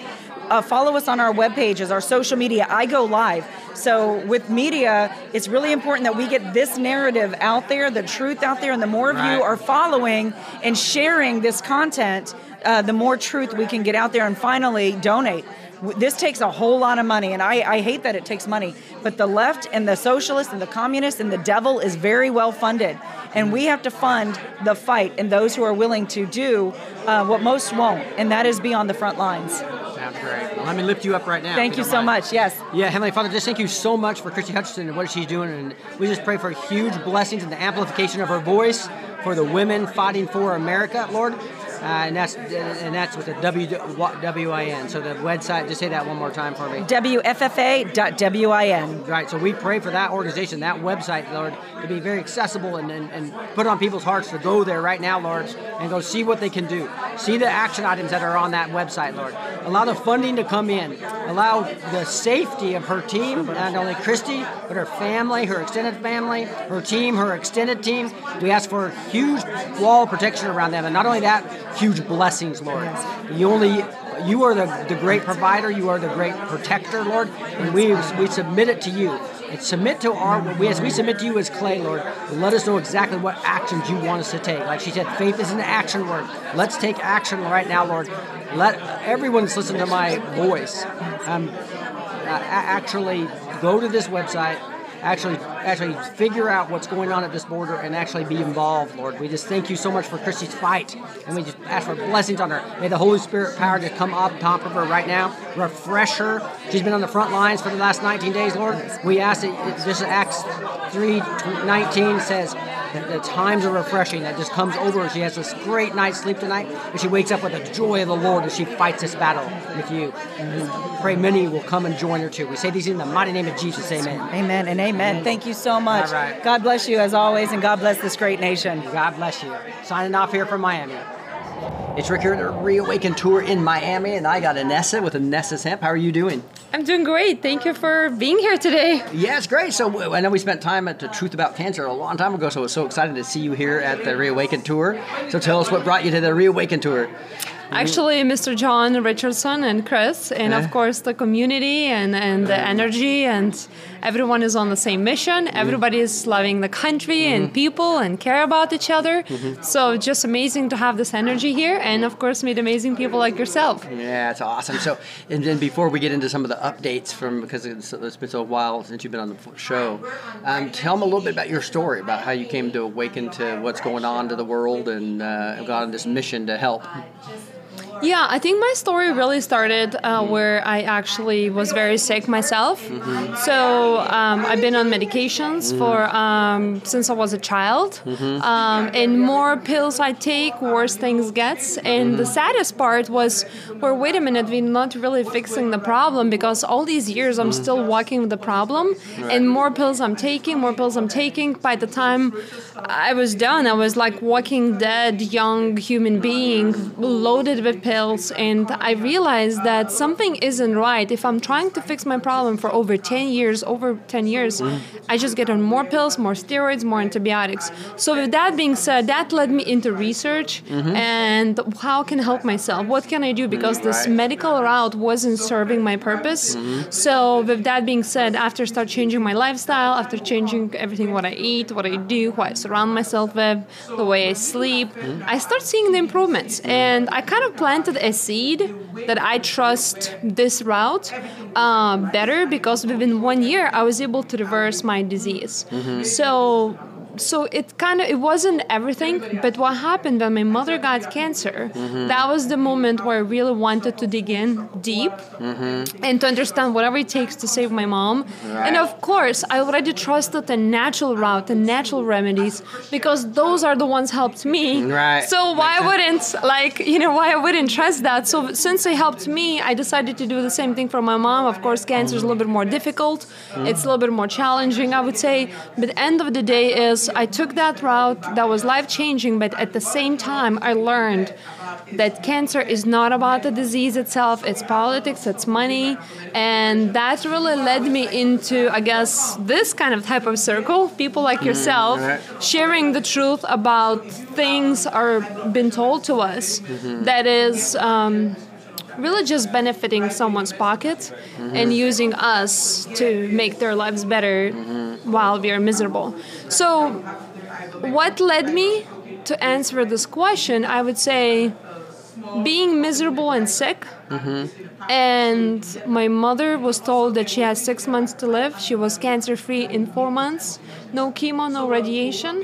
Uh, follow us on our web pages, our social media. I go live. So with media, it's really important that we get this narrative out there, the truth out there, and the more of Right. you are following and sharing this content, uh, the more truth we can get out there. And finally, donate. This takes a whole lot of money, and I, I hate that it takes money. But the left and the socialists and the communists and the devil is very well funded. And we have to fund the fight and those who are willing to do uh, what most won't, and that is be on the front lines. Sounds great. Well, let me lift you up right now. Thank if you so mind. much. Yes. Yeah, Heavenly Father, just thank you so much for Kristi Hutcherson and what she's doing. And we just pray for huge blessings and the amplification of her voice for the women fighting for America. Lord, Uh, and that's and that's with the W W I N. So the website. Just say that one more time for me. WFFA.WIN. Right. So we pray for that organization, that website, Lord, to be very accessible and, and, and put on people's hearts to go there right now, Lord, and go see what they can do. See the action items that are on that website, Lord. Allow the funding to come in. Allow the safety of her team, not only Kristi, but her family, her extended family, her team, her extended team. We ask for huge wall of protection around them, and not only that, huge blessings, Lord. You only you are the, the great provider, you are the great protector, Lord, and we we submit it to you. And submit to our we as we submit to you as clay, Lord. Let us know exactly what actions you want us to take. Like she said, faith is an action word. Let's take action right now, Lord. Let everyone's listen to my voice. Um, uh, actually go to this website actually actually figure out what's going on at this border and actually be involved, Lord. We just thank you so much for Kristi's fight, and we just ask for blessings on her. May the Holy Spirit power just come up top of her right now, refresh her. She's been on the front lines for the last 19 days, Lord. We ask that this Acts 3:19 says that the times are refreshing that just comes over. She has this great night's sleep tonight, and she wakes up with the joy of the Lord as she fights this battle with you. And we pray many will come and join her too. We say these in the mighty name of Jesus. Amen. Amen and amen. Thank you so much. All right. God bless you as always, and God bless this great nation. God bless you. Signing off here from Miami. It's Rick here at the Reawaken Tour in Miami, and I got Anessa with Anessa's Hemp. How are you doing? I'm doing great. Thank you for being here today. Yeah, it's great. So I know we spent time at the Truth About Cancer a long time ago, so I was so excited to see you here at the Reawaken Tour. So tell us what brought you to the Reawaken Tour. Actually, Mr. John Richardson and Chris, and of course the community and, and the energy, and everyone is on the same mission. Everybody is loving the country and people and care about each other. Mhm. So just amazing to have this energy here, and of course meet amazing people like yourself. Yeah, it's awesome. So, and then before we get into some of the updates from because it's, it's been so while since you've been on the show, um, tell them a little bit about your story about how you came to awaken to what's going on to the world and uh, got on this mission to help. Yeah, I think my story really started uh, where I actually was very sick myself. Mm-hmm. So um, I've been on medications Mhm. for um, since I was a child, Mhm. um, and more pills I take, worse things gets. And the Mhm. saddest part was, well, wait a minute, we're not really fixing the problem because all these years I'm still walking with the problem, and more pills I'm taking, more pills I'm taking. By the time I was done, I was like walking dead young human being, loaded with pills, and I realized that something isn't right. If I'm trying to fix my problem for over 10 years, over 10 years, I just get on more pills, more steroids, more antibiotics. So with that being said, that led me into research Mhm. and how can I help myself? What can I do? Because this medical route wasn't serving my purpose. So with that being said, after start changing my lifestyle, after changing everything what I eat, what I do, who I surround myself with, the way I sleep, I start seeing the improvements. And I kind of planted a seed that I trust this route uh, better because within one year I was able to reverse my disease. Mhm. So so it kind of it wasn't everything but what happened when my mother got cancer Mhm. that was the moment where i really wanted to dig in deep Mm-hmm. and to understand whatever it takes to save my mom. And of course, I already trusted the natural route, the natural remedies, because those are the ones helped me. Right. So why wouldn't like you know why I wouldn't trust that? So since they helped me, I decided to do the same thing for my mom. Of course, cancer is a little bit more difficult. Mm. It's a little bit more challenging, I would say. But end of the day is I took that route that was life changing, but at the same time, I learned that cancer is not about the disease itself, it's politics, it's money. And that really led me into, I guess, this kind of type of circle. People like yourself sharing the truth about things are been told to us Mhm. that is um, really just benefiting someone's pocket and mm-hmm. using us to make their lives better mm-hmm. while we are miserable. So, what led me to answer this question, I would say being miserable and sick. And my mother was told that she has six months to live. She was cancer free in four months, no chemo, no radiation.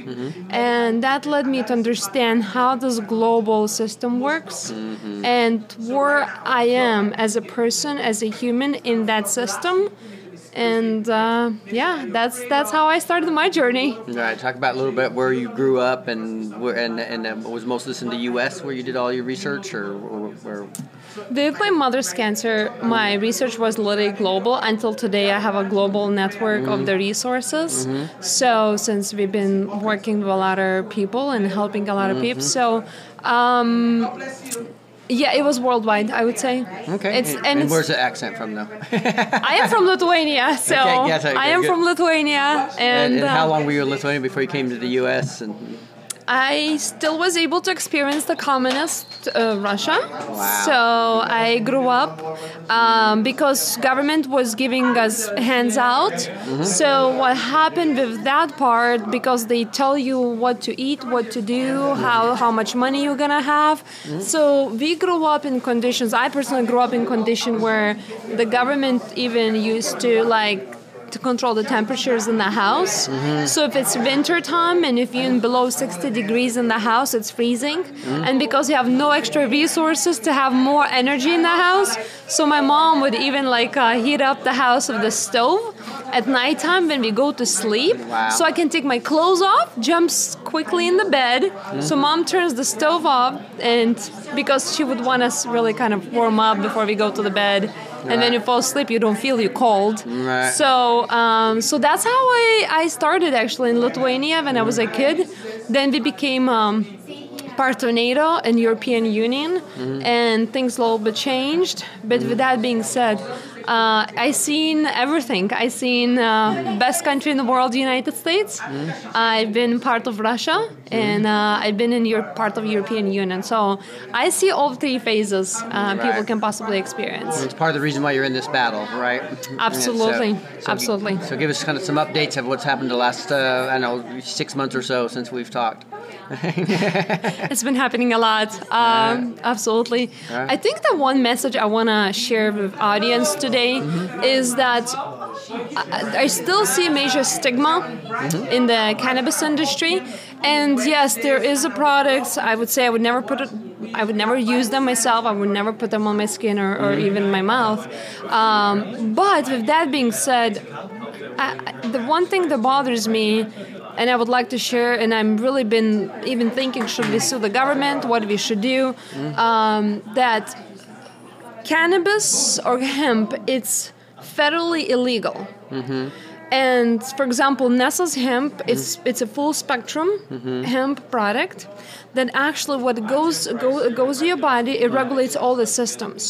And that led me to understand how this global system works and where I am as a person, as a human in that system. And uh, yeah, that's that's how I started my journey. All right, talk about a little bit where you grew up and where and and uh, was most of this in the U.S. where you did all your research, or, or where? With my mother's cancer, my research was literally global. Until today, I have a global network Mm-hmm. of the resources. So, since we've been working with a lot of people and helping a lot of people, so um, yeah, it was worldwide. I would say. Okay, It's and, and, it's, where's the accent from though? I am from Lithuania, so Okay, yes, okay, I am good. from Lithuania, and, and, and how uh, long were you in Lithuania before you came to the U.S. and I still was able to experience the communist uh, Russia. So I grew up um, because government was giving us hands out. So what happened with that part? Because they tell you what to eat, what to do, how how much money you're gonna have. So we grew up in conditions. I personally grew up in condition where the government even used to like to control the temperatures in the house. Mm-hmm. So if it's winter time and if you're in below 60 degrees in the house, it's freezing. Mm-hmm. And because you have no extra resources to have more energy in the house, so my mom would even like uh, heat up the house with the stove at nighttime when we go to sleep. Wow. So I can take my clothes off, jumps quickly in the bed. Mm-hmm. So mom turns the stove off, and because she would want us really kind of warm up before we go to the bed. And then you fall asleep, you don't feel you cold. Right. So, um, so that's how I, I started actually in Lithuania when I was a kid. Then we became um, part of NATO and European Union, Mm-hmm. and things a little bit changed. But with that being said, uh, I seen everything. I seen uh, best country in the world, the United States. Mm-hmm. I've been part of Russia, and uh, I've been in your part of European Union. So I see all three phases uh, people Right. can possibly experience. it's part of the reason why you're in this battle, right? Absolutely, Yeah, so- absolutely. So give us kind of some updates of what's happened the last, uh, I know, six months or so since we've talked. it's been happening a lot. Um, absolutely. Yeah. I think the one message I want to share with audience today is that I, I still see a major stigma in the cannabis industry. And yes, there is a product. I would say I would never put it. I would never use them myself. I would never put them on my skin or, or even my mouth. Um, but with that being said, I- the one thing that bothers me and I would like to share, and I'm really been even thinking, should we sue the government? What we should do? Um, that cannabis or hemp, it's federally illegal. Mm-hmm. And for example, Nesa's hemp, it's it's a full spectrum Mhm. hemp product that actually what goes go, goes to your body, it regulates all the systems.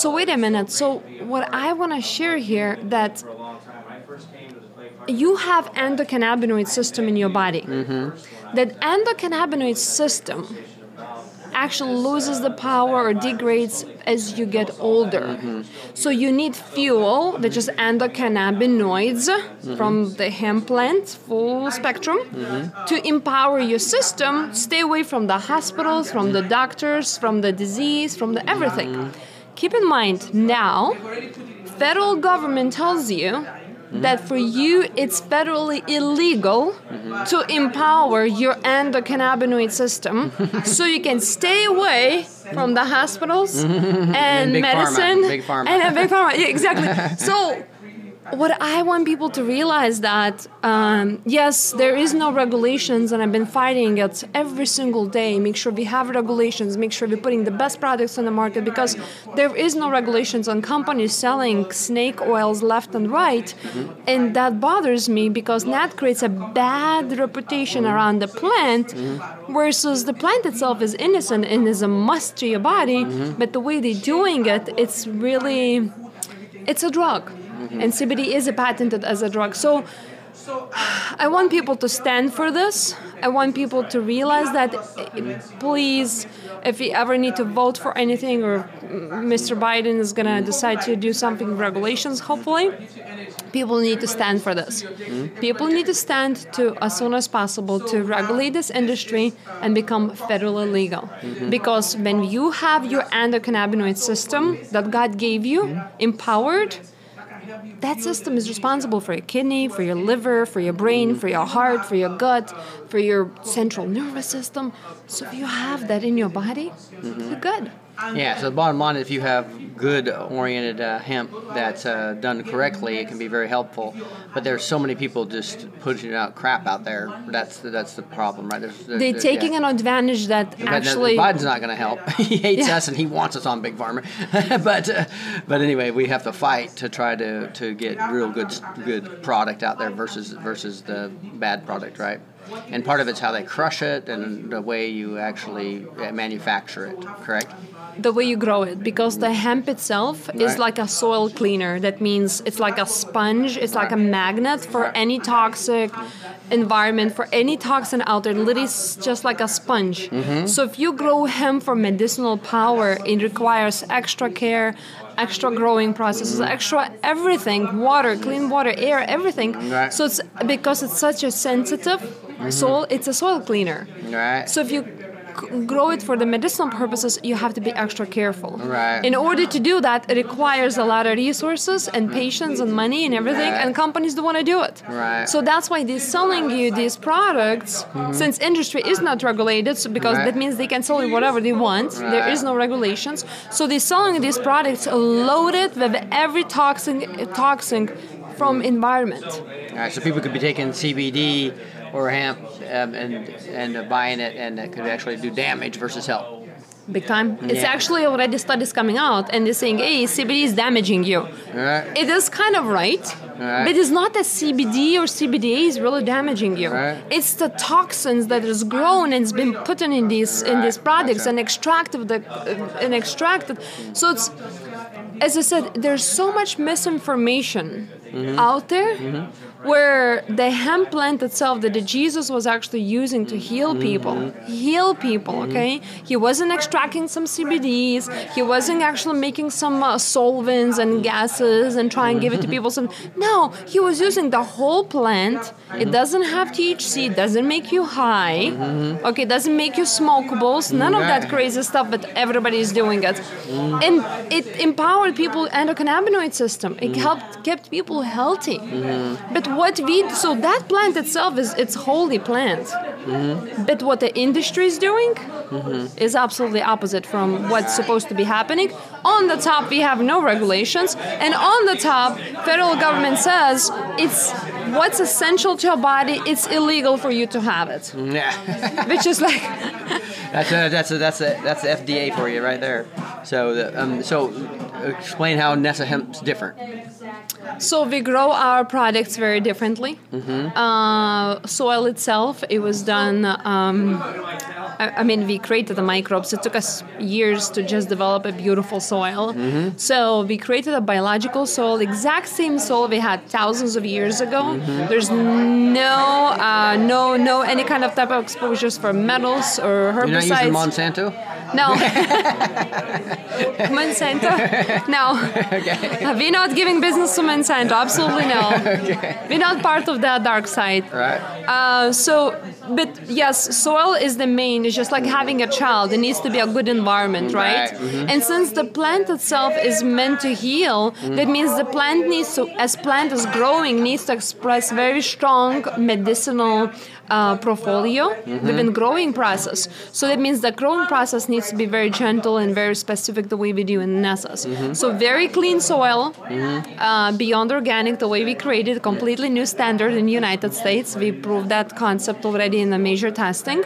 So wait a minute. So what I want to share here that you have endocannabinoid system in your body. That endocannabinoid system actually loses the power or degrades as you get older. Mm-hmm. So you need fuel, which is endocannabinoids mm-hmm. from the hemp plant, full spectrum, mm-hmm. to empower your system. Stay away from the hospitals, from the doctors, from the disease, from the everything. Keep in mind now, federal government tells you that for you it's federally illegal to empower your endocannabinoid system so you can stay away from the hospitals and, And big pharma, medicine pharma. and and big pharma. Yeah, exactly. So what I want people to realize that um, yes, there is no regulations, and I've been fighting it every single day. Make sure we have regulations. Make sure we're putting the best products on the market because there is no regulations on companies selling snake oils left and right, mm-hmm. and that bothers me because that creates a bad reputation around the plant, mm-hmm. versus the plant itself is innocent and is a must to your body, mm-hmm. but the way they're doing it, it's really, it's a drug Mm-hmm. and CBD is a patented as a drug. So I want people to stand for this. I want people to realize that, eh, please, if you ever need to vote for anything or mm, Mr. Biden is going to decide to do something, regulations, hopefully, people need to stand for this. Mm-hmm. People need to stand to, as soon as possible, to regulate this industry and become federally legal. Mm-hmm. Because when you have your endocannabinoid system that God gave you empowered, that system is responsible for your kidney, for your liver, for your brain, for your heart, for your gut, for your central nervous system. So if you have that in your body, mm-hmm. you're good. Yeah, so the bottom line is if you have good oriented uh, hemp that's uh, done correctly, it can be very helpful. But there's so many people just pushing out crap out there. That's the, that's the problem, right? There's, They're there's- taking yeah. an advantage that But actually. Biden's not going to help. he hates Yeah. us and he wants us on Big Pharma. but uh, but anyway, we have to fight to try to, to get real good good product out there versus versus the bad product, right? And part of it's how they crush it and the way you actually uh, manufacture it. Correct? the way you grow it because the hemp itself is Right. like a soil cleaner that means it's like a sponge it's like a magnet for any toxic environment for any toxin out there literally it's just like a sponge Mhm. so if you grow hemp for medicinal power it requires extra care extra growing processes extra everything water clean water air everything Right. so it's because it's such a sensitive soil it's a soil cleaner Right. so if you c- grow it for the medicinal purposes, you have to be extra careful. Right. In order to do that, it requires a lot of resources and patience and money and everything, Right. and companies don't want to do it. Right. So that's why they're selling you these products, Mhm. since industry is not regulated, so because Right. that means they can sell you whatever they want. There Right. is no regulations. So they're selling these products loaded with every toxin, toxin from environment. All right, so people could be taking CBD or hemp um, and and uh, buying it, and it could actually do damage versus help. Big time. It's actually already studies coming out, and they're saying, "Hey, CBD is damaging you." Right. It is kind of right, Right. but it's not that CBD or CBDA is really damaging you. Right. It's the toxins that is grown and it's been put in these in these products and extracted the uh, and extracted. So it's as I said, there's so much misinformation Mhm. out there. Mhm. Where the hemp plant itself that the Jesus was actually using to heal people, mm-hmm. heal people, mm-hmm. okay? He wasn't extracting some CBDs, he wasn't actually making some uh, solvents and gases and try and give it to people. Some no, he was using the whole plant. It mm-hmm. doesn't have THC, it doesn't make you high, okay? It doesn't make you smokables, none of that crazy stuff, but everybody is doing it. And it empowered people endocannabinoid system. It helped kept people healthy. But what we so that plant itself is it's holy plant. Mm-hmm. But what the industry is doing mm-hmm. is absolutely opposite from what's supposed to be happening. On the top, we have no regulations, and on the top, federal government says it's what's essential to your body. It's illegal for you to have it, Yeah. which is like That's a, that's a, that's a, that's the FDA for you right there. So the, um, so explain how Nesa Hemp's different. so we grow our products very differently. Mm-hmm. Uh, soil itself, it was done. Um, I, I mean, we created the microbes. It took us years to just develop a beautiful soil. Mm-hmm. So we created a biological soil, exact same soil we had thousands of years ago. Mm-hmm. There's no, uh, no, no any kind of type of exposures for metals or herbicides. You're not using. Monsanto. No. Monsanto? No. We're not giving business to Monsanto. Absolutely no. We're not part of that dark side. Right. Uh, so, but yes, soil is the main. It's just like having a child. It needs to be a good environment, right? Right, mhm. And since the plant itself is meant to heal, that means the plant needs to, as plant is growing, needs to express very strong medicinal uh, portfolio Mhm. within growing process. So that means the growing process needs to be very gentle and very specific the way we do in Nesa's. Mhm. So very clean soil, Mm-hmm. uh, beyond organic, the way we created, completely new standard in United States. We proved that concept already in the major testing.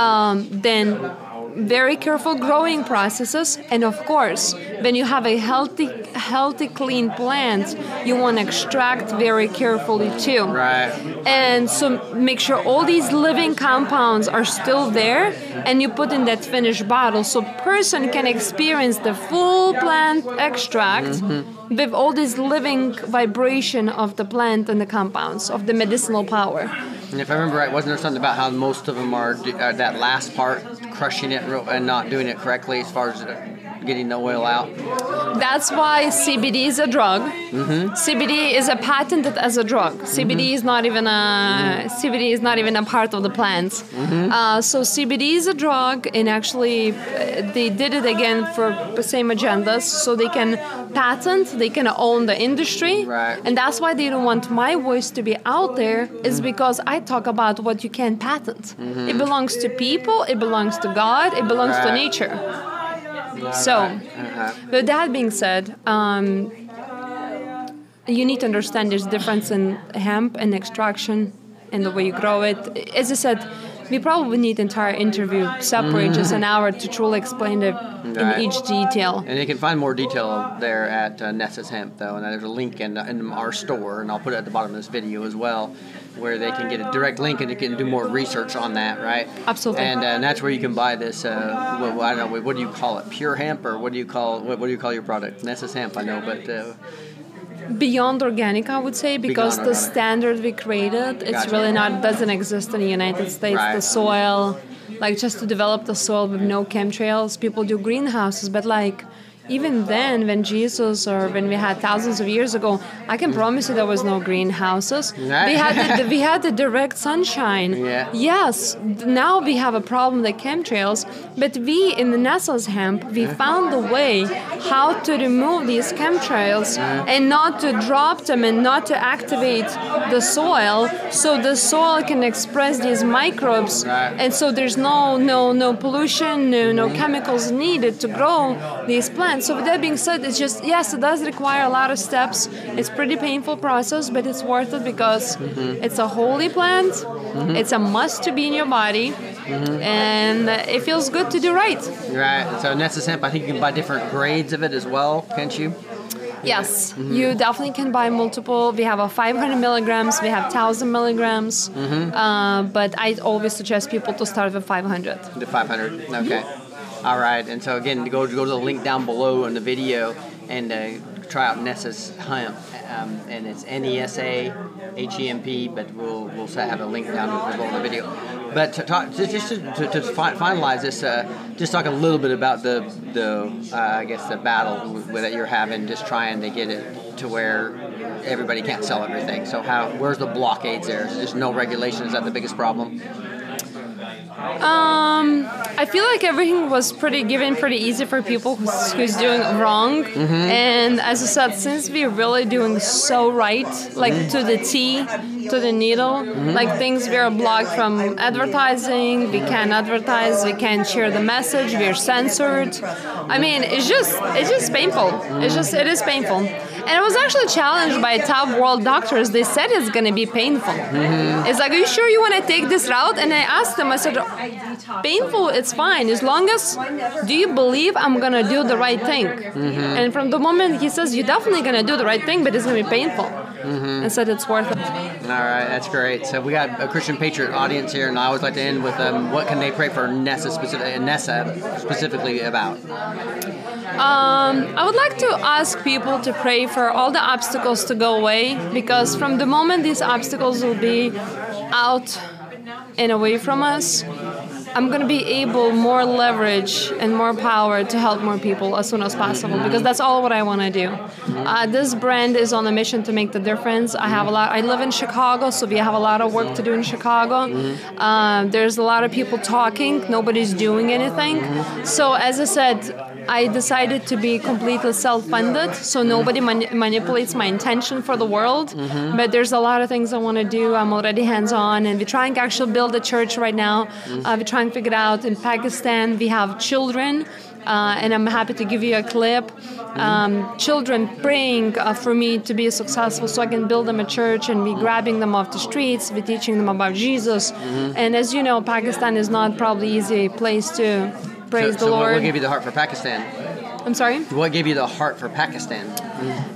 Um, then very careful growing processes. And of course when you have a healthy healthy clean plant you want to extract very carefully too. Right. and so make sure all these living compounds are still there and you put in that finished bottle so person can experience the full plant extract mm-hmm. With all this living vibration of the plant and the compounds of the medicinal power. And if I remember right, wasn't there something about how most of them are uh, that last part, crushing it and not doing it correctly as far as getting the oil out? That's why CBD is a drug. Mm-hmm. CBD is a patented as a drug. CBD is not even a CBD is not even a part of the plant. Mm-hmm. Uh, so CBD is a drug, and actually uh, they did it again for the same agendas, so they can patent, they can own the industry, Right. and that's why they don't want my voice to be out there. Is because I talk about what you can patent. It belongs to people. It belongs to God. It belongs to nature. So, Uh-huh. but that being said, um, you need to understand there's difference in hemp and extraction and the way you grow it. As I said, we probably need the entire interview separate just an hour to truly explain it Mm-hmm. Right. in each detail. And you can find more detail there at uh, Nesa's Hemp, though, and there's a link in, in our store, and I'll put it at the bottom of this video as well, where they can get a direct link and they can do more research on that, right? Absolutely. And, uh, and that's where you can buy this. Uh, what, I don't know. What do you call it? Pure hemp, or what do you call what, what do you call your product? Nesa's Hemp, I know, but uh, Beyond organic, I would say, because Beyond the organic. standard we created, it's Gotcha. really not doesn't exist in the United States. Right. The soil, like just to develop the soil with no chemtrails, people do greenhouses, but like even then, when Jesus or when we had thousands of years ago, I can promise you there was no greenhouses. Right. We had the, we had the direct sunshine. Yeah. Yes, now we have a problem with chemtrails, but we in the Nesa's hemp we found a way how to remove these chemtrails and not to drop them and not to activate the soil, so the soil can express these microbes, and so there's no no no pollution, no no mm-hmm. chemicals needed to grow these plants. So with that being said, it's just yes, it does require a lot of steps. It's pretty painful process, but it's worth it because mm-hmm. it's a holy plant. Mm-hmm. It's a must to be in your body, mm-hmm. and it feels good to do right. right. So Nesa's Hemp, I think you can buy different grades of it as well, can't you? Yes, you definitely can buy multiple. We have a 500 milligrams, we have 1000 milligrams, uh, but I always suggest people to start with 500. The 500. Okay. All right. And so again, go go to the link down below in the video and uh, try out Nesa's hemp. Um, and it's N E S A H E M P, but we'll we'll have a link down below in the video. But to talk, just, to, to, to fi- finalize this, uh, just talk a little bit about the the uh, I guess the battle that you're having, just trying to get it to where everybody can't sell everything. So how where's the blockades there? Just no regulation? Is that the biggest problem? Um, I feel like everything was pretty given pretty easy for people who's, who's doing wrong. And as I said, since we're really doing so right, like to the T, to the needle, like things we are blocked from advertising, we can't advertise, we can't share the message, we're censored. I mean, it's just it's just painful. It's just it is painful. And I was actually challenged by top world doctors. They said it's going to be painful. Mm-hmm. It's like, are you sure you want to take this route? And I asked them, I said, painful, it's fine. As long as, do you believe I'm going to do the right thing? Mm-hmm. And from the moment he says, you're definitely going to do the right thing, but it's going to be painful. I said, it's worth it. All right, that's great. So we got a Christian Patriot audience here, and I always like to end with um, what can they pray for Nesa, specific, Nesa specifically about? Um, I would like to ask people to pray for all the obstacles to go away because from the moment these obstacles will be out and away from us, I'm going to be able more leverage and more power to help more people as soon as possible because that's all what I want to do. Uh, this brand is on a mission to make the difference. I have a lot. I live in Chicago, so we have a lot of work to do in Chicago. Um, there's a lot of people talking. Nobody's doing anything. So as I said. I decided to be completely self-funded, so nobody mani- manipulates my intention for the world. But there's a lot of things I want to do. I'm already hands-on, and we're trying to actually build a church right now. Uh, we're trying to figure it out. In Pakistan, we have children. Uh, and I'm happy to give you a clip. Um, children praying uh, for me to be successful so I can build them a church and be grabbing them off the streets, be teaching them about Jesus. And as you know, Pakistan is not probably easy place to praise so, the so Lord. What, what gave you the heart for Pakistan? I'm sorry? What gave you the heart for Pakistan?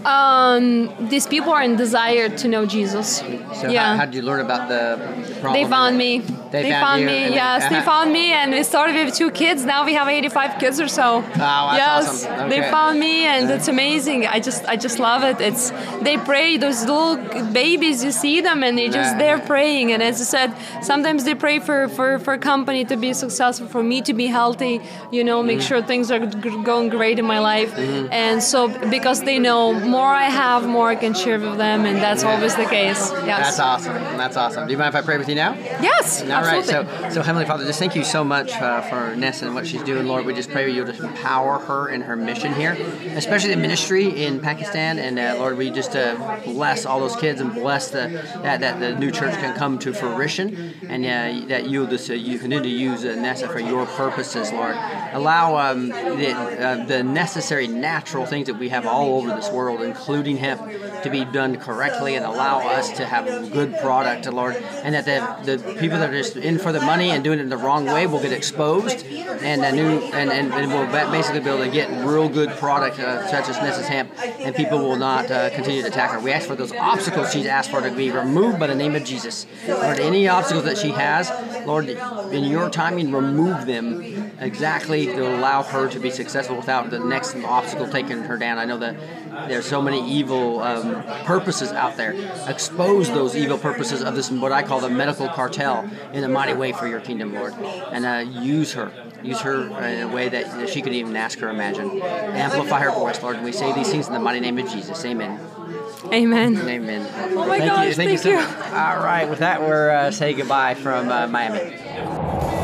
Um, these people are in desire to know Jesus. So yeah. how, how did you learn about the, problem? they found me. They found found you, me. Yes, they found me, and we started with two kids. Now we have 85 kids or so. Wow, that's yes, awesome. they found me, and it's amazing. I just, I just love it. It's they pray. Those little babies, you see them, and they just they're praying. And as I said, sometimes they pray for for for company to be successful, for me to be healthy. You know, make Mm-hmm. sure things are going great in my life. And so because they know more I have, more I can share with them, and that's always the case. Yes. That's awesome. That's awesome. Do you mind if I pray with you now? Yes, All right. right. So, so Heavenly Father, just thank you so much uh, for Nesa and what she's doing, Lord. We just pray you to empower her in her mission here, especially the ministry in Pakistan. And uh, Lord, we just uh, bless all those kids and bless the that, that the new church can come to fruition, and uh, that you'll just uh, you continue to use uh, Nesa for your purposes, Lord. Allow um, the, uh, the necessary natural things that we have all over this world, including hemp, to be done correctly, and allow us to have good product, Lord, and that the, the people that are just in for the money and doing it the wrong way will get exposed, and a new and, and, and we'll basically be able to get real good product uh, such as Nesa's hemp, and people will not uh, continue to attack her. We ask for those obstacles she's asked for to be removed by the name of Jesus. Lord, any obstacles that she has, Lord, in your timing, remove them exactly to allow her to be successful without the next obstacle taking her down. I know that there's so many evil um, purposes out there. Expose those evil purposes of this, what I call the medical cartel, in a mighty way for your kingdom, Lord. And uh, use her. Use her in a way that, that she could even ask or imagine. Amplify her voice, Lord. And we say these things in the mighty name of Jesus. Amen. Amen. Amen. Oh my thank gosh, you, thank, you thank so you. much. All right, with that, we're uh, say goodbye from uh, Miami.